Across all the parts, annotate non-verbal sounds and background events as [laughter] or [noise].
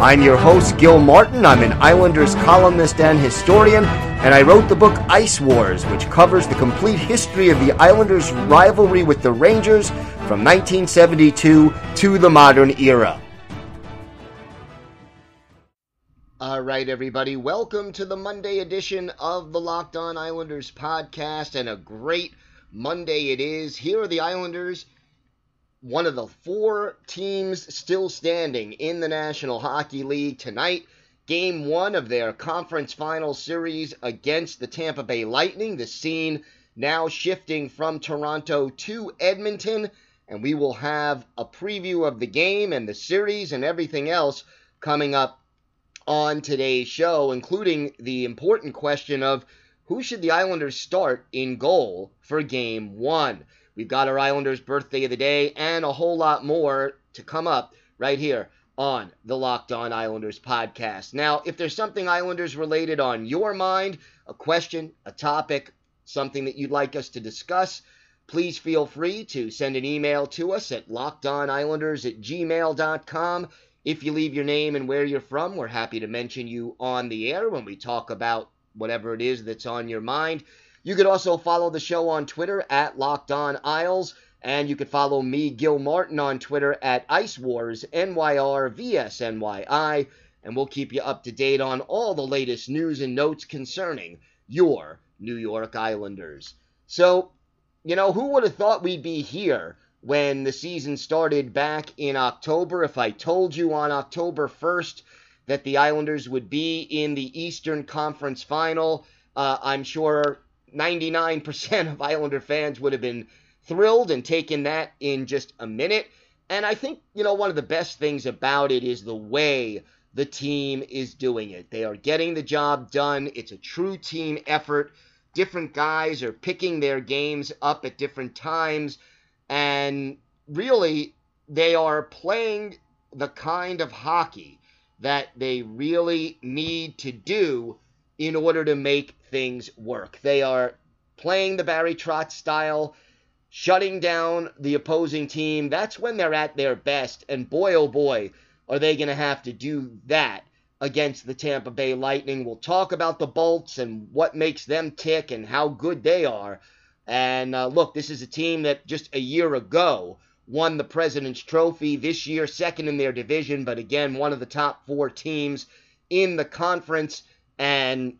I'm your host, Gil Martin. I'm an Islanders columnist and historian, and I wrote the book Ice Wars, which covers the complete history of the Islanders' rivalry with the Rangers from 1972 to the modern era. All right, everybody, welcome to the Monday edition of the Locked On Islanders podcast, and a great Monday it is. Here are the Islanders, one of the four teams still standing in the National Hockey League tonight. Game one of their conference final series against the Tampa Bay Lightning. The scene now shifting from Toronto to Edmonton, and we will have a preview of the game and the series and everything else coming up on today's show, including the important question of who should the Islanders start in goal for game one? We've got our Islanders birthday of the day and a whole lot more to come up right here on the Locked On Islanders podcast. Now, if there's something Islanders related on your mind, a question, a topic, something that you'd like us to discuss, please feel free to send an email to us at lockedonislanders at gmail.com. If you leave your name and where you're from, we're happy to mention you on the air when we talk about whatever it is that's on your mind. You could also follow the show on Twitter at Locked On Isles. And you could follow me, Gil Martin, on Twitter at Ice Wars, NYRVSNYI. And we'll keep you up to date on all the latest news and notes concerning your New York Islanders. So, you know, who would have thought we'd be here when the season started back in October. If I told you on October 1st that the Islanders would be in the Eastern Conference final, uh, I'm sure 99% of Islander fans would have been thrilled and taken that in just a minute. And I think, you know, one of the best things about it is the way the team is doing it. They are getting the job done. It's a true team effort. Different guys are picking their games up at different times and really, they are playing the kind of hockey that they really need to do in order to make things work. They are playing the Barry Trotz style, shutting down the opposing team. That's when they're at their best. And boy, oh boy, are they going to have to do that against the Tampa Bay Lightning. We'll talk about the Bolts and what makes them tick and how good they are. And uh, look, this is a team that just a year ago won the President's Trophy. This year, second in their division, but again, one of the top four teams in the conference. And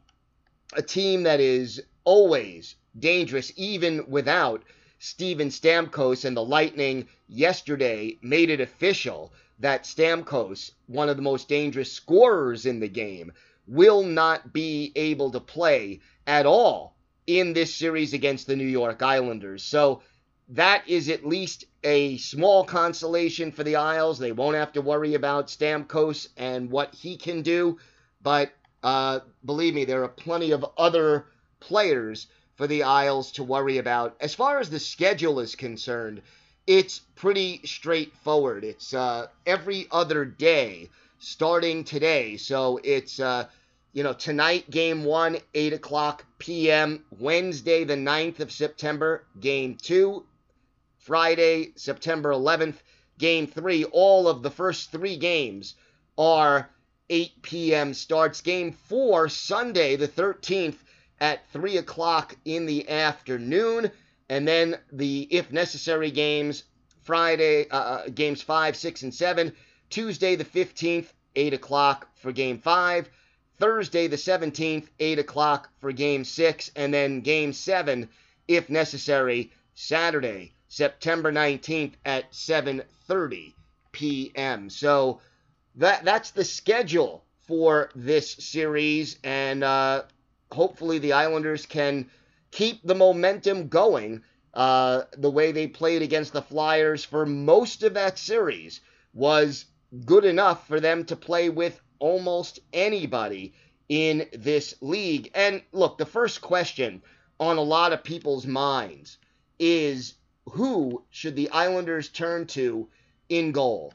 a team that is always dangerous, even without Steven Stamkos. And the Lightning yesterday made it official that Stamkos, one of the most dangerous scorers in the game, will not be able to play at all in this series against the New York Islanders. So that is at least a small consolation for the Isles. They won't have to worry about Stamkos and what he can do. But uh, believe me, there are plenty of other players for the Isles to worry about. As far as the schedule is concerned, it's pretty straightforward. It's uh, every other day starting today. So it's uh, you know, tonight, game one, 8 o'clock p.m. Wednesday, the 9th of September, game two. Friday, September 11th, game three. All of the first three games are 8 p.m. starts. Game four, Sunday, the 13th, at 3 o'clock in the afternoon. And then the, if necessary, games Friday, uh, uh games 5, 6, and 7. Tuesday, the 15th, 8 o'clock for game 5. Thursday, the 17th, 8 o'clock for game six, and then game seven, if necessary, Saturday, September 19th at 7:30 p.m. So that that's the schedule for this series, and uh, hopefully the Islanders can keep the momentum going. Uh, the way they played against the Flyers for most of that series was good enough for them to play with almost anybody in this league. And look, the first question on a lot of people's minds is who should the Islanders turn to in goal?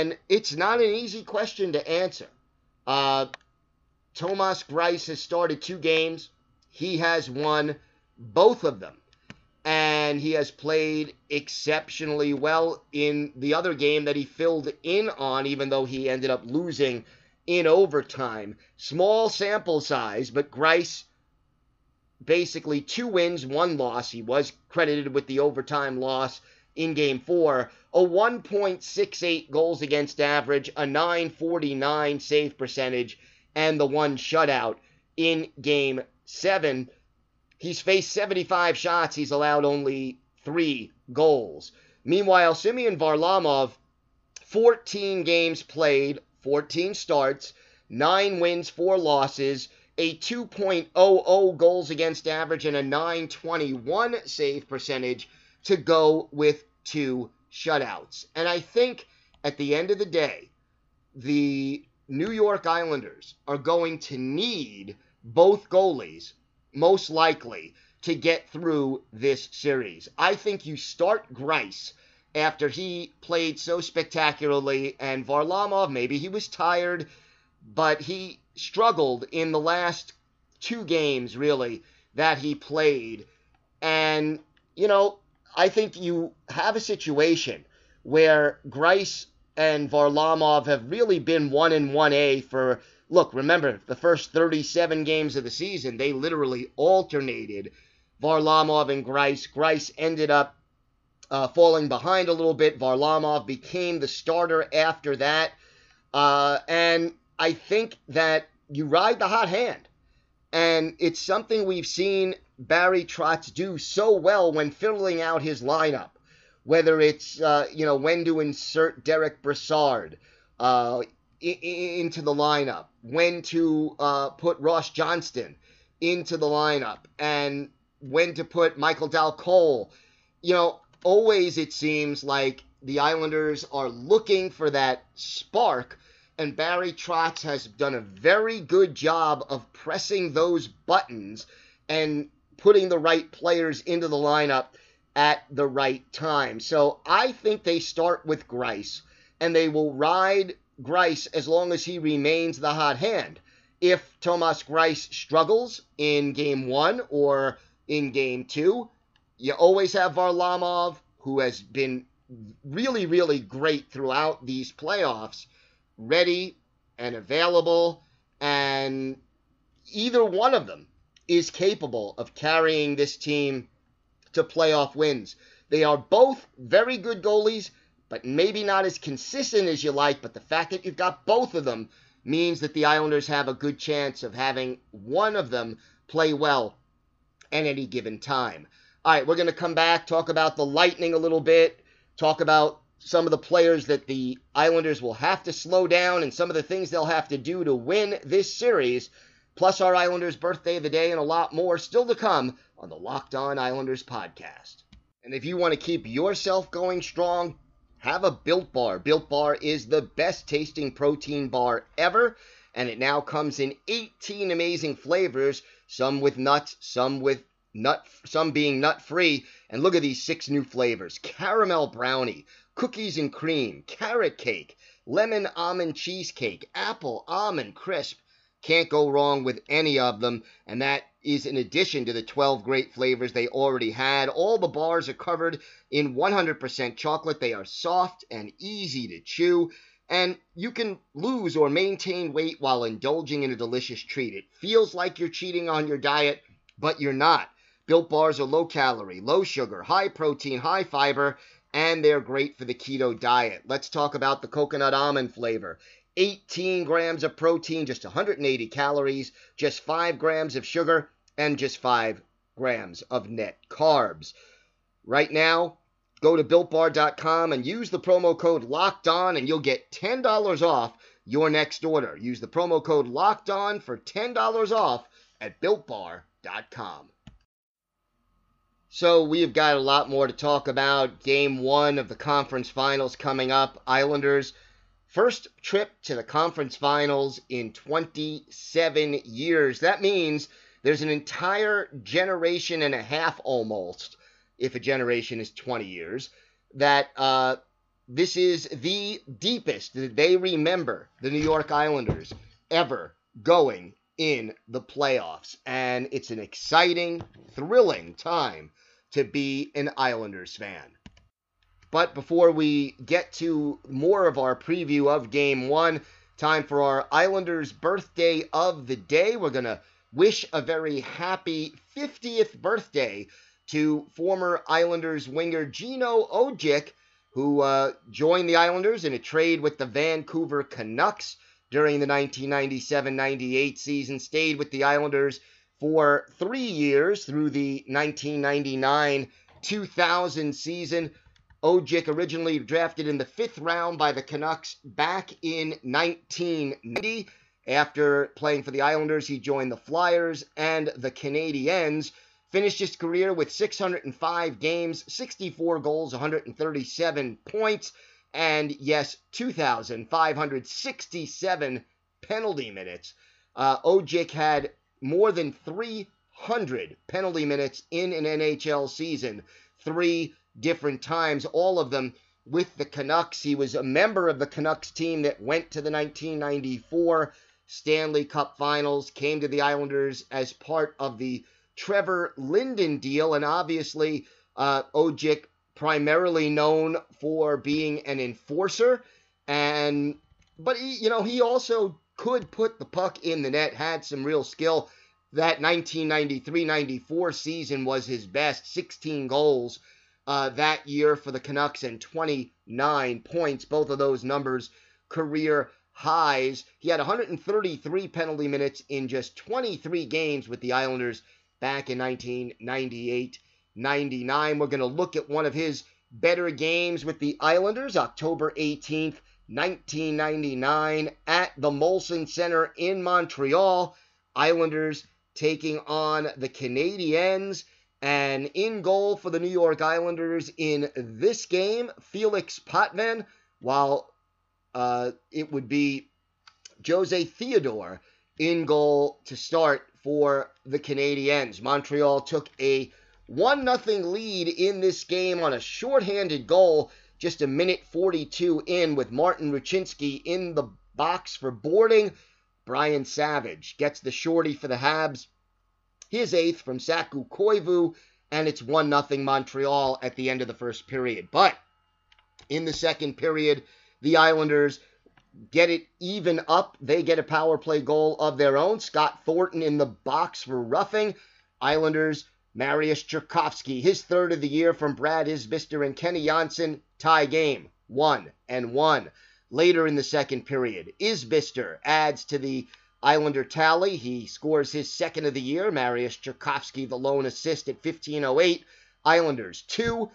And it's not an easy question to answer. Uh, Thomas Greiss has started two games. He has won both of them. And he has played exceptionally well in the other game that he filled in on, even though he ended up losing in overtime. Small sample size, but Greiss basically two wins, one loss. He was credited with the overtime loss in game four. A 1.68 goals against average, a 949 save percentage, and the one shutout in game seven. He's faced 75 shots. He's allowed only three goals. Meanwhile, Semyon Varlamov, 14 games played, 14 starts, 9 wins, 4 losses, a 2.00 goals against average, and a 921 save percentage to go with two shutouts. And I think at the end of the day, the New York Islanders are going to need both goalies, most likely, to get through this series. I think you start Greiss after he played so spectacularly, and Varlamov, maybe he was tired, but he struggled in the last two games, really, that he played. And, you know, I think you have a situation where Greiss and Varlamov have really been 1 in 1A for, look, remember, the first 37 games of the season, they literally alternated Varlamov and Greiss. Greiss ended up uh, falling behind a little bit. Varlamov became the starter after that. Uh, and I think that you ride the hot hand. And it's something we've seen Barry Trotz do so well when filling out his lineup. Whether it's, uh, you know, when to insert Derek Brassard uh, into the lineup, when to uh, put Ross Johnston into the lineup, and when to put Michael Dal Colle. You know, always it seems like the Islanders are looking for that spark, and Barry Trotz has done a very good job of pressing those buttons and putting the right players into the lineup at the right time. So I think they start with Greiss and they will ride Greiss as long as he remains the hot hand. If Thomas Greiss struggles in game one or in game two, you always have Varlamov, who has been really, really great throughout these playoffs, ready and available. And either one of them is capable of carrying this team to playoff wins. They are both very good goalies, but maybe not as consistent as you like. But the fact that you've got both of them means that the Islanders have a good chance of having one of them play well at any given time. All right, we're going to come back, talk about the Lightning a little bit, talk about some of the players that the Islanders will have to slow down and some of the things they'll have to do to win this series, plus our Islanders' birthday of the day and a lot more still to come on the Locked On Islanders podcast. And if you want to keep yourself going strong, have a Built Bar. Built Bar is the best tasting protein bar ever, and it now comes in 18 amazing flavors, some with nuts, some with nut some being nut free and look at these six new flavors caramel brownie cookies and cream carrot cake lemon almond cheesecake apple almond crisp can't go wrong with any of them and that is in addition to the 12 great flavors they already had all the bars are covered in 100% chocolate they are soft and easy to chew and you can lose or maintain weight while indulging in a delicious treat. It feels like you're cheating on your diet, but you're not. Built bars are low calorie, low sugar, high protein, high fiber, and they're great for the keto diet. Let's talk about the coconut almond flavor. 18 grams of protein, just 180 calories, just 5 grams of sugar, and just 5 grams of net carbs. Right now, go to builtbar.com and use the promo code locked on and you'll get $10 off your next order. Use the promo code locked on for $10 off at builtbar.com. So we've got a lot more to talk about. Game one of the conference finals coming up. Islanders First trip to the conference finals in 27 years. That means there's an entire generation and a half almost, if a generation is 20 years, that uh, this is the deepest that they remember the New York Islanders ever going in the playoffs. And it's an exciting, thrilling time to be an Islanders fan. But before we get to more of our preview of game one, time for our Islanders birthday of the day. We're going to wish a very happy 50th birthday to former Islanders winger Gino Odjick, who uh, joined the Islanders in a trade with the Vancouver Canucks during the 1997 98 season, stayed with the Islanders for three years through the 1999 2000 season. Odjick originally drafted in the fifth round by the Canucks back in 1990. After playing for the Islanders, he joined the Flyers and the Canadiens. Finished his career with 605 games, 64 goals, 137 points, and yes, 2,567 penalty minutes. Uh, had more than 300 penalty minutes in an NHL season. Three different times, all of them with the Canucks. He was a member of the Canucks team that went to the 1994 Stanley Cup Finals, came to the Islanders as part of the Trevor Linden deal, and obviously uh, primarily known for being an enforcer, and but he, you know, he also could put the puck in the net, had some real skill. That 1993-94 season was his best, 16 goals uh, that year for the Canucks and 29 points. Both of those numbers career highs. He had 133 penalty minutes in just 23 games with the Islanders back in 1998 99. We're going to look at one of his better games with the Islanders, October 18th, 1999, at the Molson Center in Montreal. Islanders taking on the Canadiens. And in goal for the New York Islanders in this game, Felix Potvin, while uh, it would be Jose Theodore in goal to start for the Canadiens. Montreal took a 1 0 lead in this game on a shorthanded goal just a minute 42 in with Martin Rucinsky in the box for boarding. Brian Savage gets the shorty for the Habs his eighth from Saku Koivu, and it's 1 0 Montreal at the end of the first period. But in the second period, the Islanders get it even up. They get a power play goal of their own. Scott Thornton in the box for roughing. Islanders, Marius Czerkawski, his third of the year from Brad Isbister and Kenny Jonsson, tie game, one and one. Later in the second period, Isbister adds to the Islander tally. He scores his second of the year. Marius Czerkawski, the lone assist at 15.08. Islanders 2,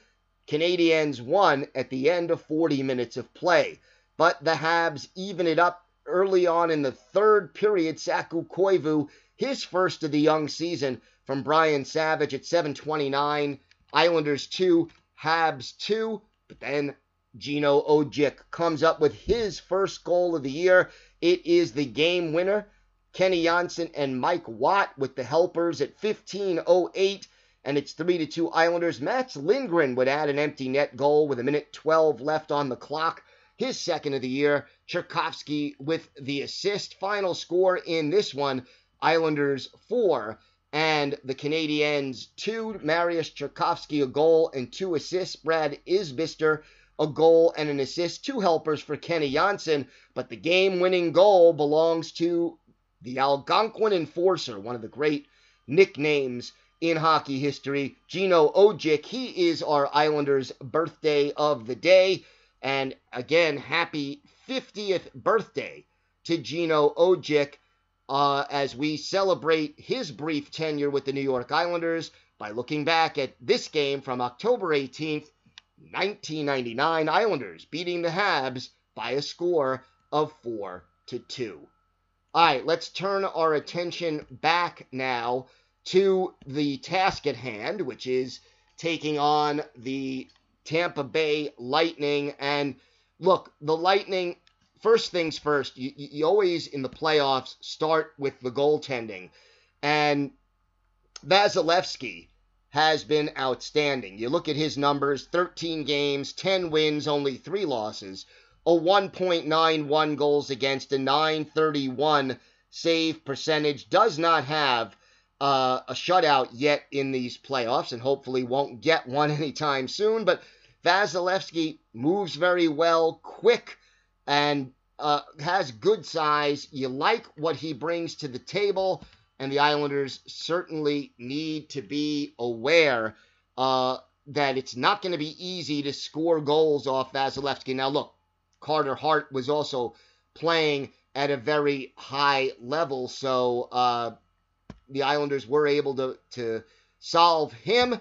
Canadiens 1 at the end of 40 minutes of play. But the Habs even it up early on in the third period. Saku Koivu, his first of the young season from Brian Savage at 7.29. Islanders 2, Habs 2. But then Gino Odjick comes up with his first goal of the year. It is the game winner. Kenny Jonsson and Mike Watt with the helpers at 15.08, and it's 3 to 2 Islanders. Mats Lindgren would add an empty net goal with a minute 12 left on the clock. His second of the year. Czerkawski with the assist. Final score in this one Islanders 4 and the Canadiens 2. Marius Czerkawski a goal and two assists. Brad Isbister a goal and an assist. Two helpers for Kenny Jonsson, but the game winning goal belongs to the Algonquin Enforcer, one of the great nicknames in hockey history. Gino Odjick, he is our Islanders' birthday of the day. And again, happy 50th birthday to Gino Odjick uh, as we celebrate his brief tenure with the New York Islanders by looking back at this game from October 18th, 1999. Islanders beating the Habs by a score of 4 to 2. All right, let's turn our attention back now to the task at hand, which is taking on the Tampa Bay Lightning. And look, the Lightning, first things first, you, you always in the playoffs start with the goaltending. And Vasilevskiy has been outstanding. You look at his numbers 13 games, 10 wins, only three losses, a 1.91 goals against, a 931 save percentage. Does not have uh, a shutout yet in these playoffs and hopefully won't get one [laughs] anytime soon. But Vasilevskiy moves very well, quick, and uh, has good size. You like what he brings to the table, and the Islanders certainly need to be aware uh, that it's not going to be easy to score goals off Vasilevskiy. Now, look, Carter Hart was also playing at a very high level, so uh, the Islanders were able to, to solve him,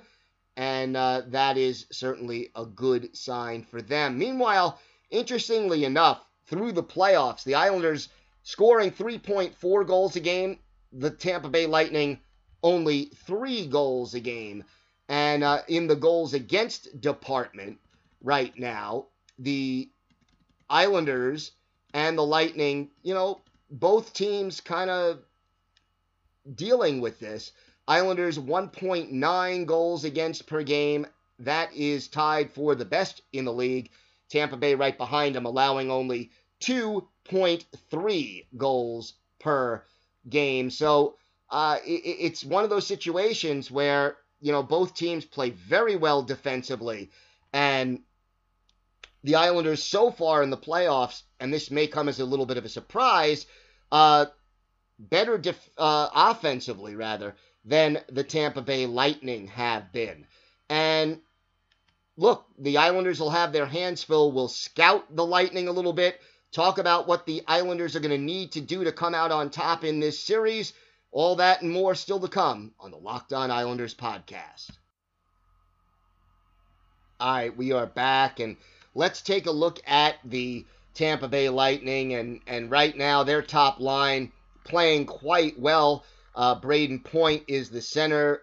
and uh, that is certainly a good sign for them. Meanwhile, interestingly enough, through the playoffs, the Islanders scoring 3.4 goals a game, the Tampa Bay Lightning only three goals a game. And uh, in the goals against department right now, the Islanders and the Lightning, you know, both teams kind of dealing with this. Islanders 1.9 goals against per game. That is tied for the best in the league. Tampa Bay right behind them, allowing only 2.3 goals per game. So uh, it, it's one of those situations where, you know, both teams play very well defensively. And the Islanders so far in the playoffs, and this may come as a little bit of a surprise, uh, better def- uh, offensively rather than the Tampa Bay Lightning have been. And look, the Islanders will have their hands full. We'll scout the Lightning a little bit, talk about what the Islanders are going to need to do to come out on top in this series. All that and more still to come on the Locked On Islanders podcast. All right, we are back, and let's take a look at the Tampa Bay Lightning. And, and right now, their top line playing quite well. Uh, Brayden Point is the center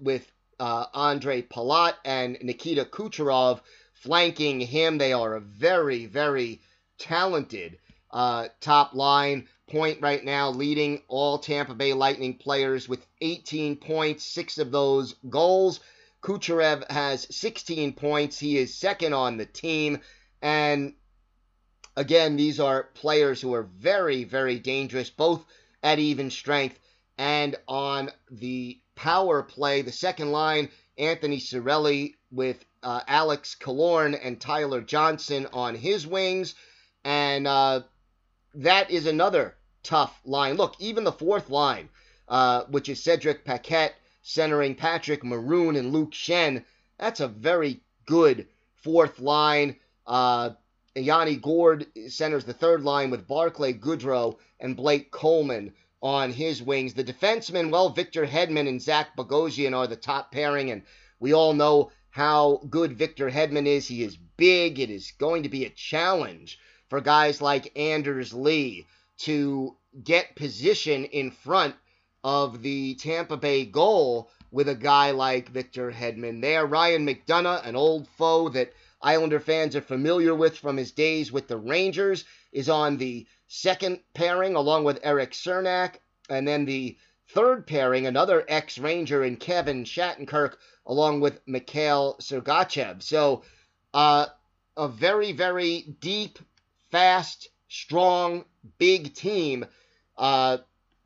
with uh, Ondrej Palat and Nikita Kucherov flanking him. They are a very, very talented uh, top line. Point right now leading all Tampa Bay Lightning players with 18 points, six of those goals. Kucherov has 16 points. He is second on the team. And again, these are players who are very, very dangerous, both at even strength. And on the power play, the second line, Anthony Cirelli with uh, Alex Killorn and Tyler Johnson on his wings. And uh, that is another tough line. Look, even the fourth line, uh, which is Cedric Paquette centering Patrick Maroon and Luke Schenn. that's a very good fourth line. Uh, Yanni Gourde centers the third line with Barclay Goodrow and Blake Coleman on his wings. The defensemen, well, Victor Hedman and Zach Bogosian are the top pairing, and we all know how good Victor Hedman is. He is big. It is going to be a challenge for guys like Anders Lee to get position in front of the Tampa Bay goal with a guy like Victor Hedman there. Ryan McDonagh, an old foe that Islander fans are familiar with from his days with the Rangers, is on the second pairing along with Erik Cernak. And then the third pairing, another ex Ranger in Kevin Shattenkirk, along with Mikhail Sergachev. So, uh, a very, very deep, fast, strong, big team. Uh,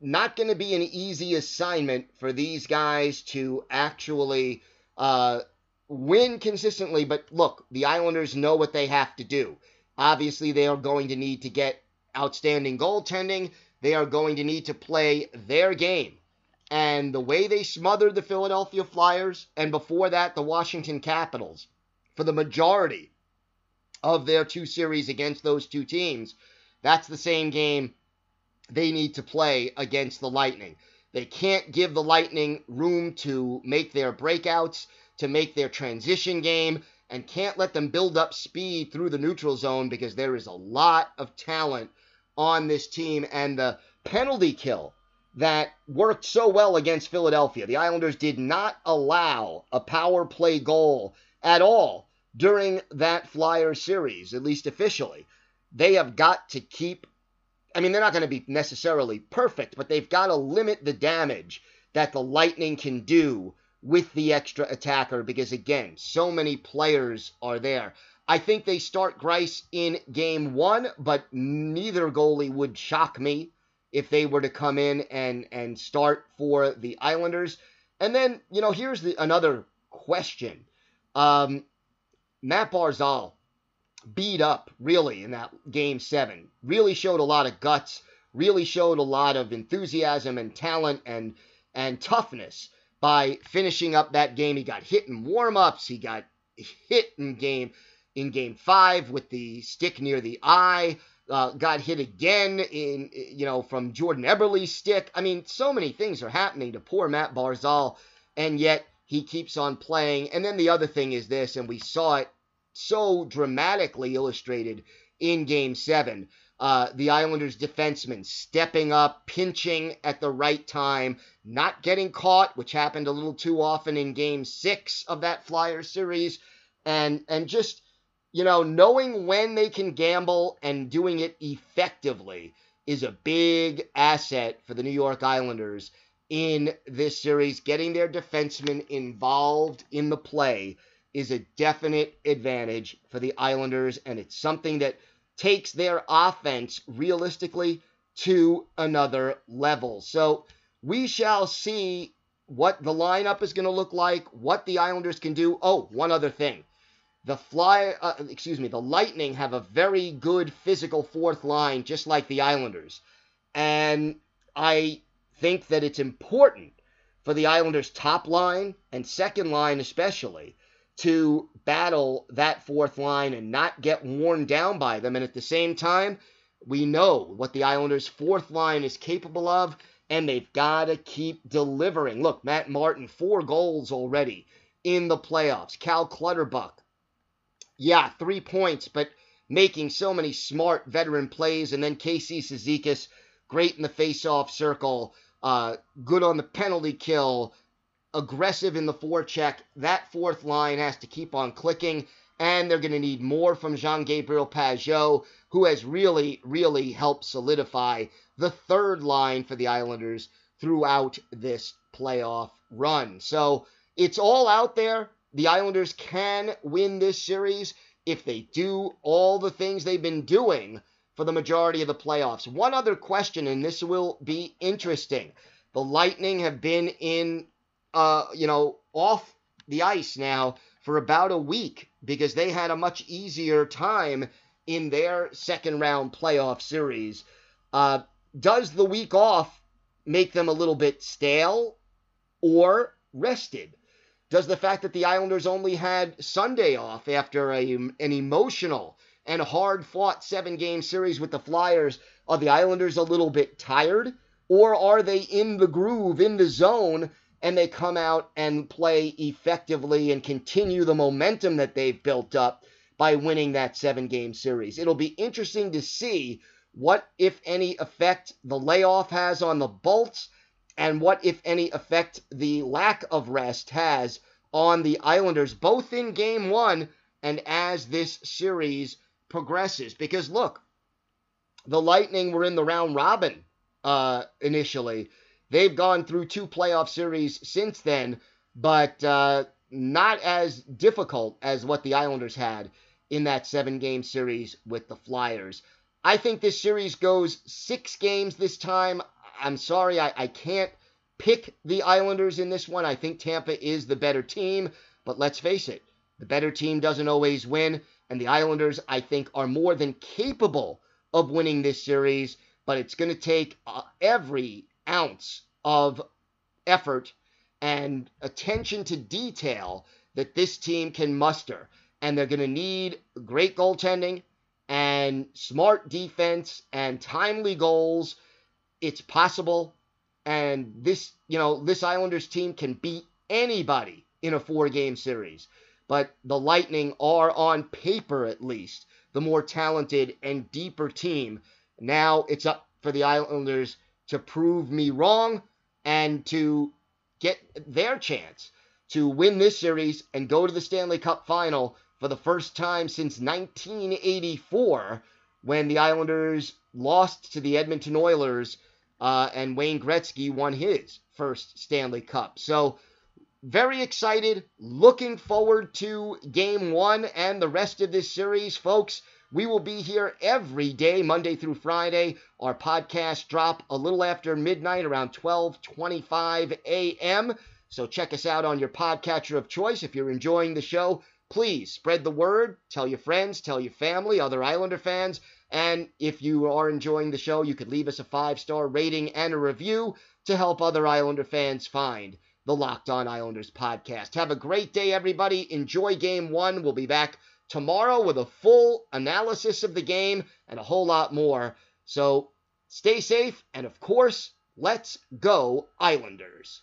not going to be an easy assignment for these guys to actually uh, win consistently. But look, the Islanders know what they have to do. Obviously, they are going to need to get outstanding goaltending. They are going to need to play their game. And the way they smothered the Philadelphia Flyers, and before that, the Washington Capitals, for the majority of their two series against those two teams, that's the same game they need to play against the Lightning. They can't give the Lightning room to make their breakouts, to make their transition game, and can't let them build up speed through the neutral zone because there is a lot of talent on this team. And the penalty kill that worked so well against Philadelphia, the Islanders did not allow a power play goal at all during that Flyer series, at least officially. they have got to keep. I mean, they're not going to be necessarily perfect, but they've got to limit the damage that the Lightning can do with the extra attacker because, again, so many players are there. I think they start Greiss in game one, but neither goalie would shock me if they were to come in and, and start for the Islanders. And then, you know, here's the, another question. Um, Mat Barzal beat up really in that game seven. Really showed a lot of guts. Really showed a lot of enthusiasm and talent and and toughness by finishing up that game. He got hit in warm-ups. He got hit in game in game five with the stick near the eye. Uh, got hit again in you know from Jordan Eberle's stick. I mean, so many things are happening to poor Mat Barzal, and yet he keeps on playing. And then the other thing is this, and we saw it so dramatically illustrated in Game Seven. Uh, the Islanders defensemen stepping up, pinching at the right time, not getting caught, which happened a little too often in Game Six of that Flyer series, and and just you know knowing when they can gamble and doing it effectively is a big asset for the New York Islanders in this series. Getting their defensemen involved in the play is a definite advantage for the Islanders, and it's something that takes their offense realistically to another level. So we shall see what the lineup is going to look like, what the Islanders can do. Oh, one other thing. The Fly, uh, excuse me, the Lightning have a very good physical fourth line, just like the Islanders. And I think that it's important for the Islanders' top line and second line, especially, to battle that fourth line and not get worn down by them. And at the same time, we know what the Islanders' fourth line is capable of, and they've got to keep delivering. Look, Matt Martin, four goals already in the playoffs. Cal Clutterbuck, yeah, three points, but making so many smart veteran plays. And then Casey Cizikas, great in the face-off circle, uh, good on the penalty kill, aggressive in the forecheck. That fourth line has to keep on clicking, and they're going to need more from Jean Gabriel Pageau, who has really, really helped solidify the third line for the Islanders throughout this playoff run. So it's all out there. The Islanders can win this series if they do all the things they've been doing for the majority of the playoffs. One other question, and this will be interesting. The Lightning have been in uh, you know, off the ice now for about a week because they had a much easier time in their second round playoff series. Uh, does the week off make them a little bit stale or rested? Does the fact that the Islanders only had Sunday off after a, an emotional and hard fought seven game series with the Flyers, are the Islanders a little bit tired? Or are they in the groove, in the zone, and they come out and play effectively and continue the momentum that they've built up by winning that seven game series. It'll be interesting to see what, if any, effect the layoff has on the Bolts and what, if any, effect the lack of rest has on the Islanders, both in game one and as this series progresses. Because look, the Lightning were in the round robin uh, initially They've gone through two playoff series since then, but uh, not as difficult as what the Islanders had in that seven game series with the Flyers. I think this series goes six games this time. I'm sorry, I, I can't pick the Islanders in this one. I think Tampa is the better team, but let's face it, the better team doesn't always win, and the Islanders, I think, are more than capable of winning this series, but it's going to take uh, every ounce of effort and attention to detail that this team can muster. And they're going to need great goaltending and smart defense and timely goals. It's possible. And this, you know, this Islanders team can beat anybody in a four game series. But the Lightning are, on paper at least, the more talented and deeper team. Now it's up for the Islanders to prove me wrong and to get their chance to win this series and go to the Stanley Cup final for the first time since 1984 when the Islanders lost to the Edmonton Oilers uh, and Wayne Gretzky won his first Stanley Cup. So, very excited, looking forward to game one and the rest of this series, folks. We will be here every day, Monday through Friday. Our podcast drop a little after midnight, around 12:25 a.m. So check us out on your podcatcher of choice. If you're enjoying the show, please spread the word. Tell your friends, tell your family, other Islander fans. And if you are enjoying the show, you could leave us a five star rating and a review to help other Islander fans find the Locked On Islanders podcast. Have a great day, everybody. Enjoy game one. We'll be back tomorrow with a full analysis of the game and a whole lot more. So stay safe, and of course, let's go, Islanders.